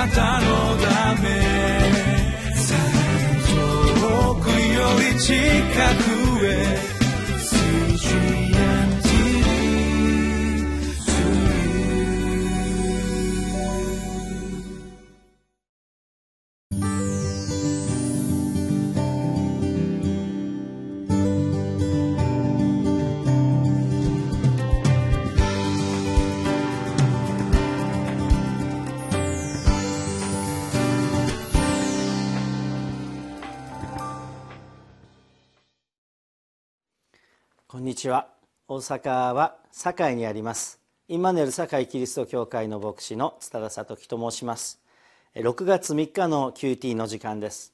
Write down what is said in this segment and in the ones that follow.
なたのため。遠くより近く。んにちは。大阪は堺にあります。インマヌエル堺キリスト教会の牧師の津田聡樹と申します。6月3日の QT の時間です。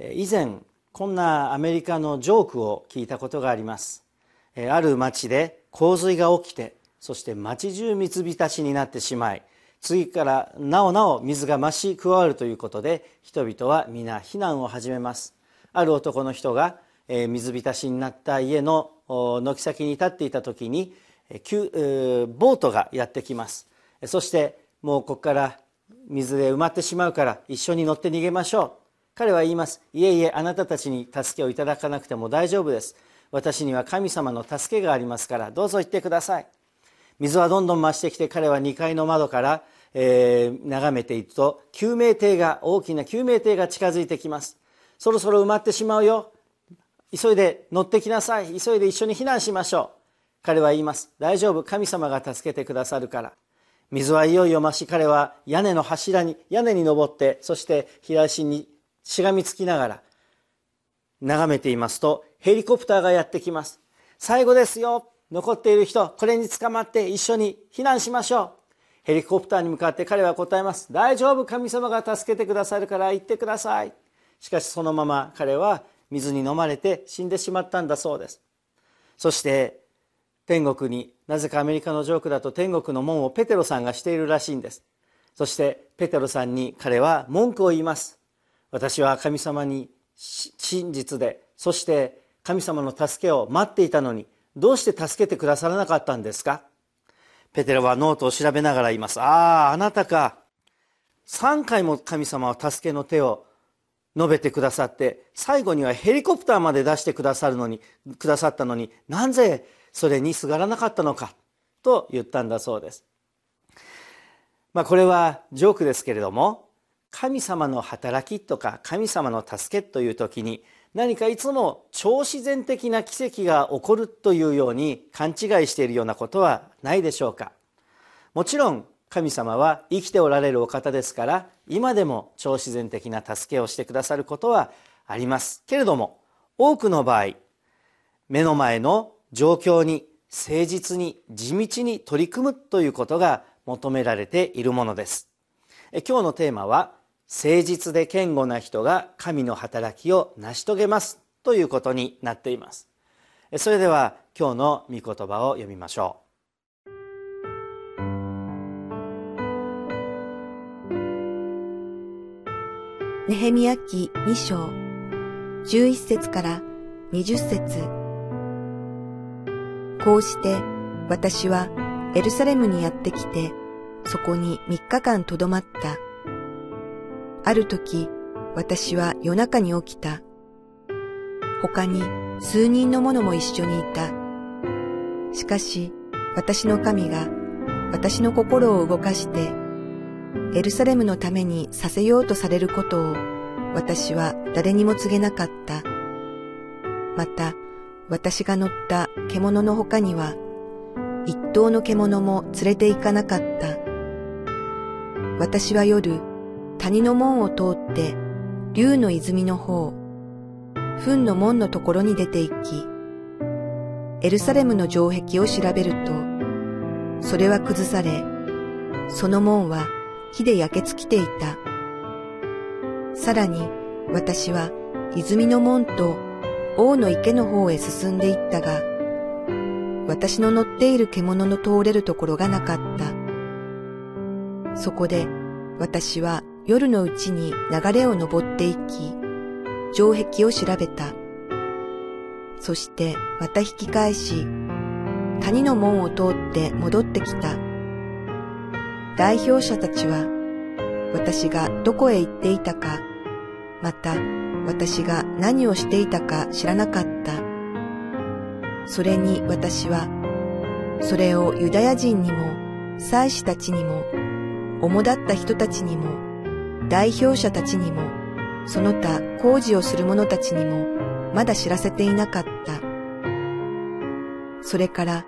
以前こんなアメリカのジョークを聞いたことがあります。ある町で洪水が起きてそして町中水浸しになってしまい次からなおなお水が増し加わるということで人々は皆避難を始めます。ある男の人が水浸しになった家の軒先に立っていた時にボートがやってきます。そしてもうここから水で埋まってしまうから一緒に乗って逃げましょう。彼は言います。いえいえあなたたちに助けをいただかなくても大丈夫です。私には神様の助けがありますからどうぞ行ってください。水はどんどん増してきて彼は2階の窓から、えー、眺めていくと救命艇が大きな救命艇が近づいてきます。そろそろ埋まってしまうよ。急いで乗ってきなさい。急いで一緒に避難しましょう。彼は言います。大丈夫。神様が助けてくださるから。水はいよいよ増し彼は屋根の柱に屋根に登ってそして平足にしがみつきながら眺めていますとヘリコプターがやってきます。最後ですよ。残っている人これに捕まって一緒に避難しましょう。ヘリコプターに向かって彼は答えます。大丈夫。神様が助けてくださるから行ってください。しかしそのまま彼は水に飲まれて死んでしまったんだそうです。そして天国になぜかアメリカのジョークだと天国の門をペテロさんがしているらしいんです。そしてペテロさんに彼は文句を言います。私は神様に真実でそして神様の助けを待っていたのにどうして助けてくださらなかったんですか？ペテロはノートを調べながら言います。あああなたか。3回も神様は助けの手を述べてくださって最後にはヘリコプターまで出してくださるのにくださったのになぜそれにすがらなかったのかと言ったんだそうです。まあ、これはジョークですけれども神様の働きとか神様の助けという時に何かいつも超自然的な奇跡が起こるというように勘違いしているようなことはないでしょうかもちろん神様は生きておられるお方ですから今でも超自然的な助けをしてくださることはあります。けれども多くの場合目の前の状況に誠実に地道に取り組むということが求められているものです。今日のテーマは誠実で堅固な人が神の働きを成し遂げますということになっています。それでは今日の御言葉を読みましょう。ネヘミヤ記2章、11節から20節こうして私はエルサレムにやってきて、そこに3日間とどまった。ある時、私は夜中に起きた。他に数人の者も一緒にいた。しかし、私の神が私の心を動かしてエルサレムのためにさせようとされることを私は誰にも告げなかった。また、私が乗った獣の他には、一頭の獣も連れて行かなかった。私は夜、谷の門を通って、竜の泉の方、糞の門のところに出て行き、エルサレムの城壁を調べると、それは崩され、その門は火で焼け尽きていた。さらに私は泉の門と王の池の方へ進んでいったが、私の乗っている獣の通れるところがなかった。そこで私は夜のうちに流れを登っていき、城壁を調べた。そしてまた引き返し、谷の門を通って戻ってきた。代表者たちは、私がどこへ行っていたか、また私が何をしていたか知らなかった。それに私は、それをユダヤ人にも、祭司たちにも、主だった人たちにも、代表者たちにも、その他工事をする者たちにも、まだ知らせていなかった。それから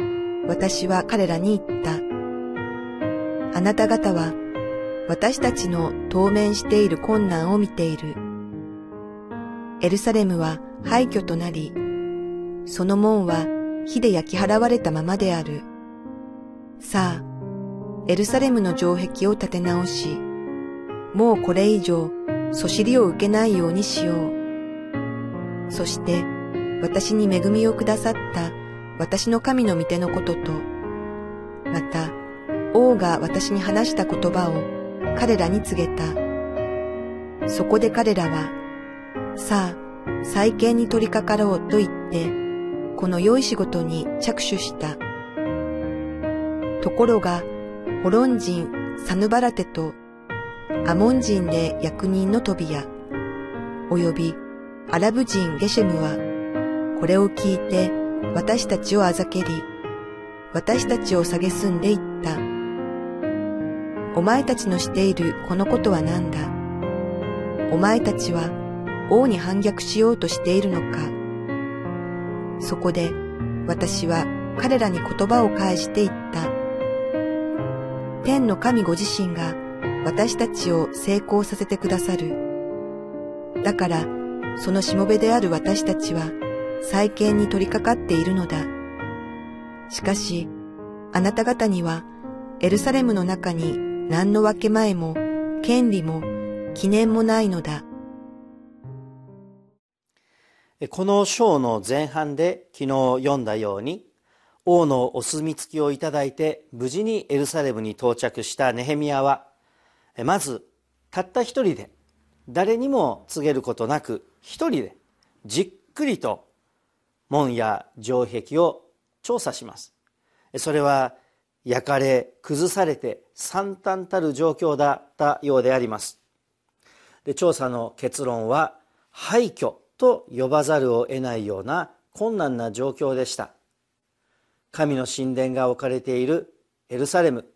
私は彼らに言った。あなた方は私たちの当面している困難を見ている。エルサレムは廃墟となり、その門は火で焼き払われたままである。さあ、エルサレムの城壁を立て直し、もうこれ以上、そしりを受けないようにしよう。そして、私に恵みをくださった私の神の御手のことと、また、王が私に話した言葉を彼らに告げた。そこで彼らは、さあ、再建に取り掛かろうと言って、この良い仕事に着手した。ところが、ホロン人サヌバラテと、アモン人で役人のトビア、およびアラブ人ゲシェムは、これを聞いて私たちをあざけり、私たちを蔑んでいった。お前たちのしているこのことは何だ？お前たちは王に反逆しようとしているのか？そこで私は彼らに言葉を返して言った。天の神ご自身が私たちを成功させてくださる。だから、そのしもべである私たちは、再建に取り掛かっているのだ。しかし、あなた方にはエルサレムの中に何の分け前も権利も記念もないのだ。この章の前半で昨日読んだように王のお墨付きをいただいて無事にエルサレムに到着したネヘミヤはまずたった一人で誰にも告げることなく一人でじっくりと門や城壁を調査しますそれは焼かれ崩されて惨憺たる状況だったようであります。で調査の結論は廃墟と呼ばざるを得ないような困難な状況でした。神の神殿が置かれているエルサレム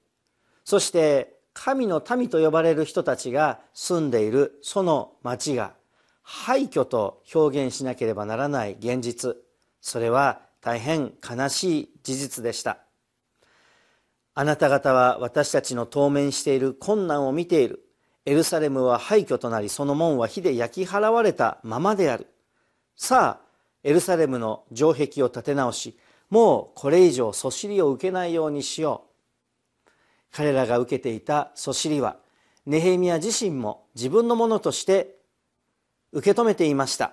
そして神の民と呼ばれる人たちが住んでいるその町が廃墟と表現しなければならない現実。それは大変悲しい事実でした。あなた方は私たちの当面している困難を見ている。エルサレムは廃墟となりその門は火で焼き払われたままである。さあエルサレムの城壁を立て直しもうこれ以上そしりを受けないようにしよう。彼らが受けていたそしりはネヘミヤ自身も自分のものとして受け止めていました。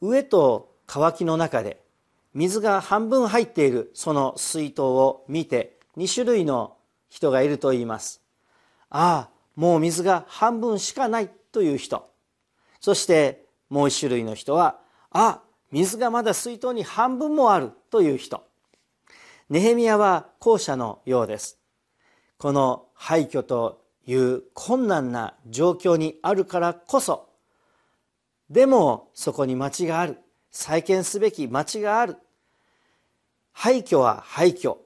飢えと乾きの中で水が半分入っているその水筒を見て2種類の人がいると言います。ああもう水が半分しかないという人。そしてもう一種類の人はあ水がまだ水筒に半分もあるという人。ネヘミヤは後者のようです。この廃墟という困難な状況にあるからこそでもそこに町がある。再建すべき町がある。廃墟は廃墟。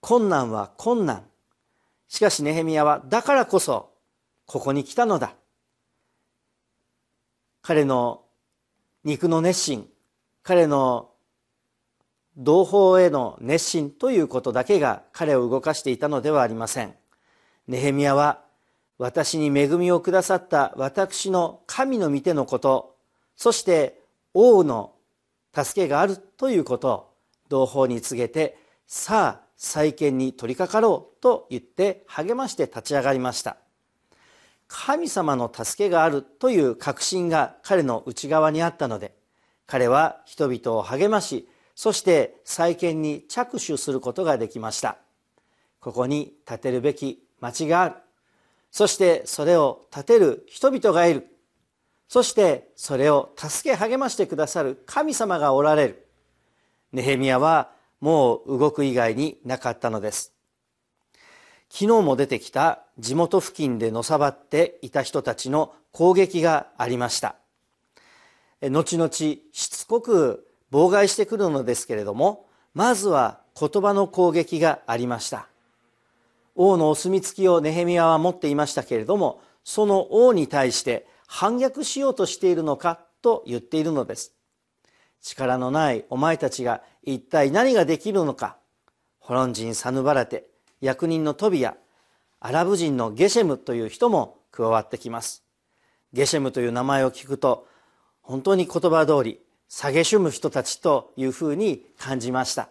困難は困難。しかしネヘミヤはだからこそここに来たのだ。彼の肉の熱心彼の同胞への熱心ということだけが彼を動かしていたのではありません。ネヘミヤは私に恵みをくださった私の神の御手のことそして王の助けがあるということ。同胞に告げてさあ再建に取り掛かろうと言って励まして立ち上がりました。神様の助けがあるという確信が彼の内側にあったので彼は人々を励ましそして再建に着手することができました。ここに建てるべき町がある。そしてそれを建てる人々がいる。そしてそれを助け励ましてくださる神様がおられる。ネヘミヤはもう動く以外になかったのです。昨日も出てきた地元付近でのさばっていた人たちの攻撃がありました。後々しつこく妨害してくるのですけれどもまずは言葉の攻撃がありました。王のお墨付きをネヘミヤは持っていましたけれどもその王に対して反逆しようとしているのかと言っているのです。力のないお前たちが一体何ができるのか。ホロン人サヌバラテ役人のトビアアラブ人のゲシェムという人も加わってきます。ゲシェムという名前を聞くと本当に言葉通り蔑む人たちというふうに感じました。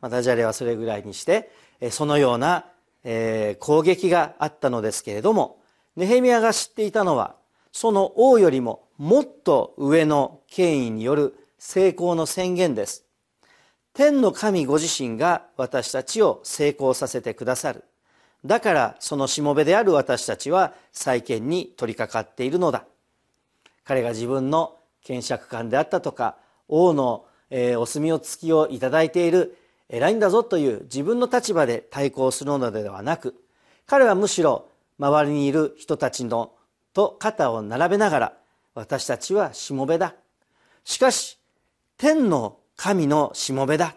まあ、ダジャレはそれぐらいにしてそのような、え、攻撃があったのですけれどもネヘミヤが知っていたのはその王よりももっと上の権威による成功の宣言です。天の神ご自身が私たちを成功させてくださる。だからそのしもべである私たちは再建に取り掛かっているのだ。彼が自分の検釈官であったとか王の、お墨を付きをいただいている偉いんだぞという自分の立場で対抗するのではなく彼はむしろ周りにいる人たちのと肩を並べながら私たちはしもべだ。しかし天の神のしもべだ。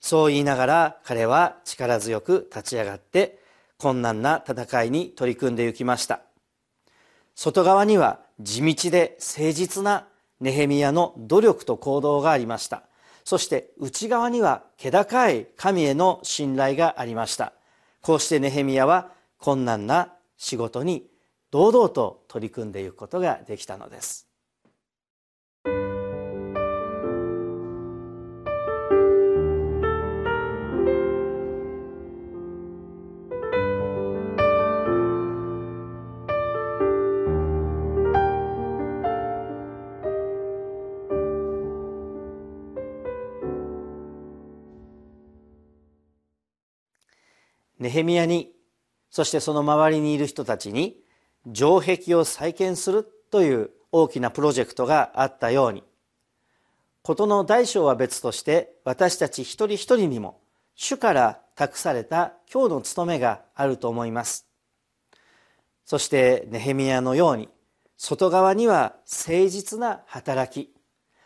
そう言いながら彼は力強く立ち上がって困難な戦いに取り組んでいきました。外側には地道で誠実なネヘミヤの努力と行動がありました。そして内側には気高い神への信頼がありました。こうしてネヘミヤは困難な仕事に堂々と取り組んでいくことができたのです。ネヘミヤにそしてその周りにいる人たちに城壁を再建するという大きなプロジェクトがあったように。事の大小は別として私たち一人一人にも主から託された今日の務めがあると思います。そしてネヘミヤのように外側には誠実な働き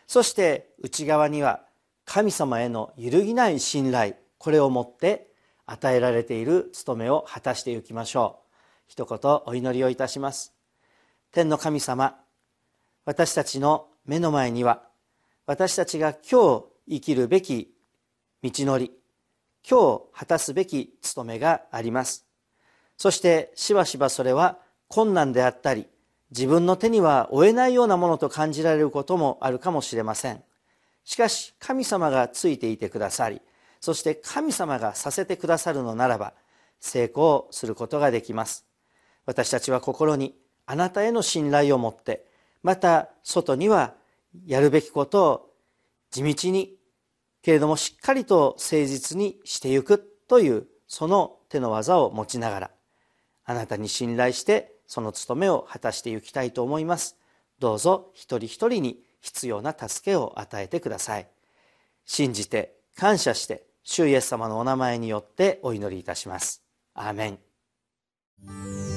そして内側には神様への揺るぎない信頼これをもって与えられている務めを果たしていきましょう。一言お祈りをいたします。天の神様私たちの目の前には私たちが今日生きるべき道のり今日果たすべき務めがあります。そしてしばしばそれは困難であったり自分の手には負えないようなものと感じられることもあるかもしれません。しかし神様がついていてくださりそして神様がさせてくださるのならば成功することができます。私たちは心にあなたへの信頼を持ってまた外にはやるべきことを地道にけれどもしっかりと誠実にしてゆくというその手の技を持ちながらあなたに信頼してその務めを果たしていきたいと思います。どうぞ一人一人に必要な助けを与えてください。信じて感謝して主イエス様のお名前によってお祈りいたします。アーメン。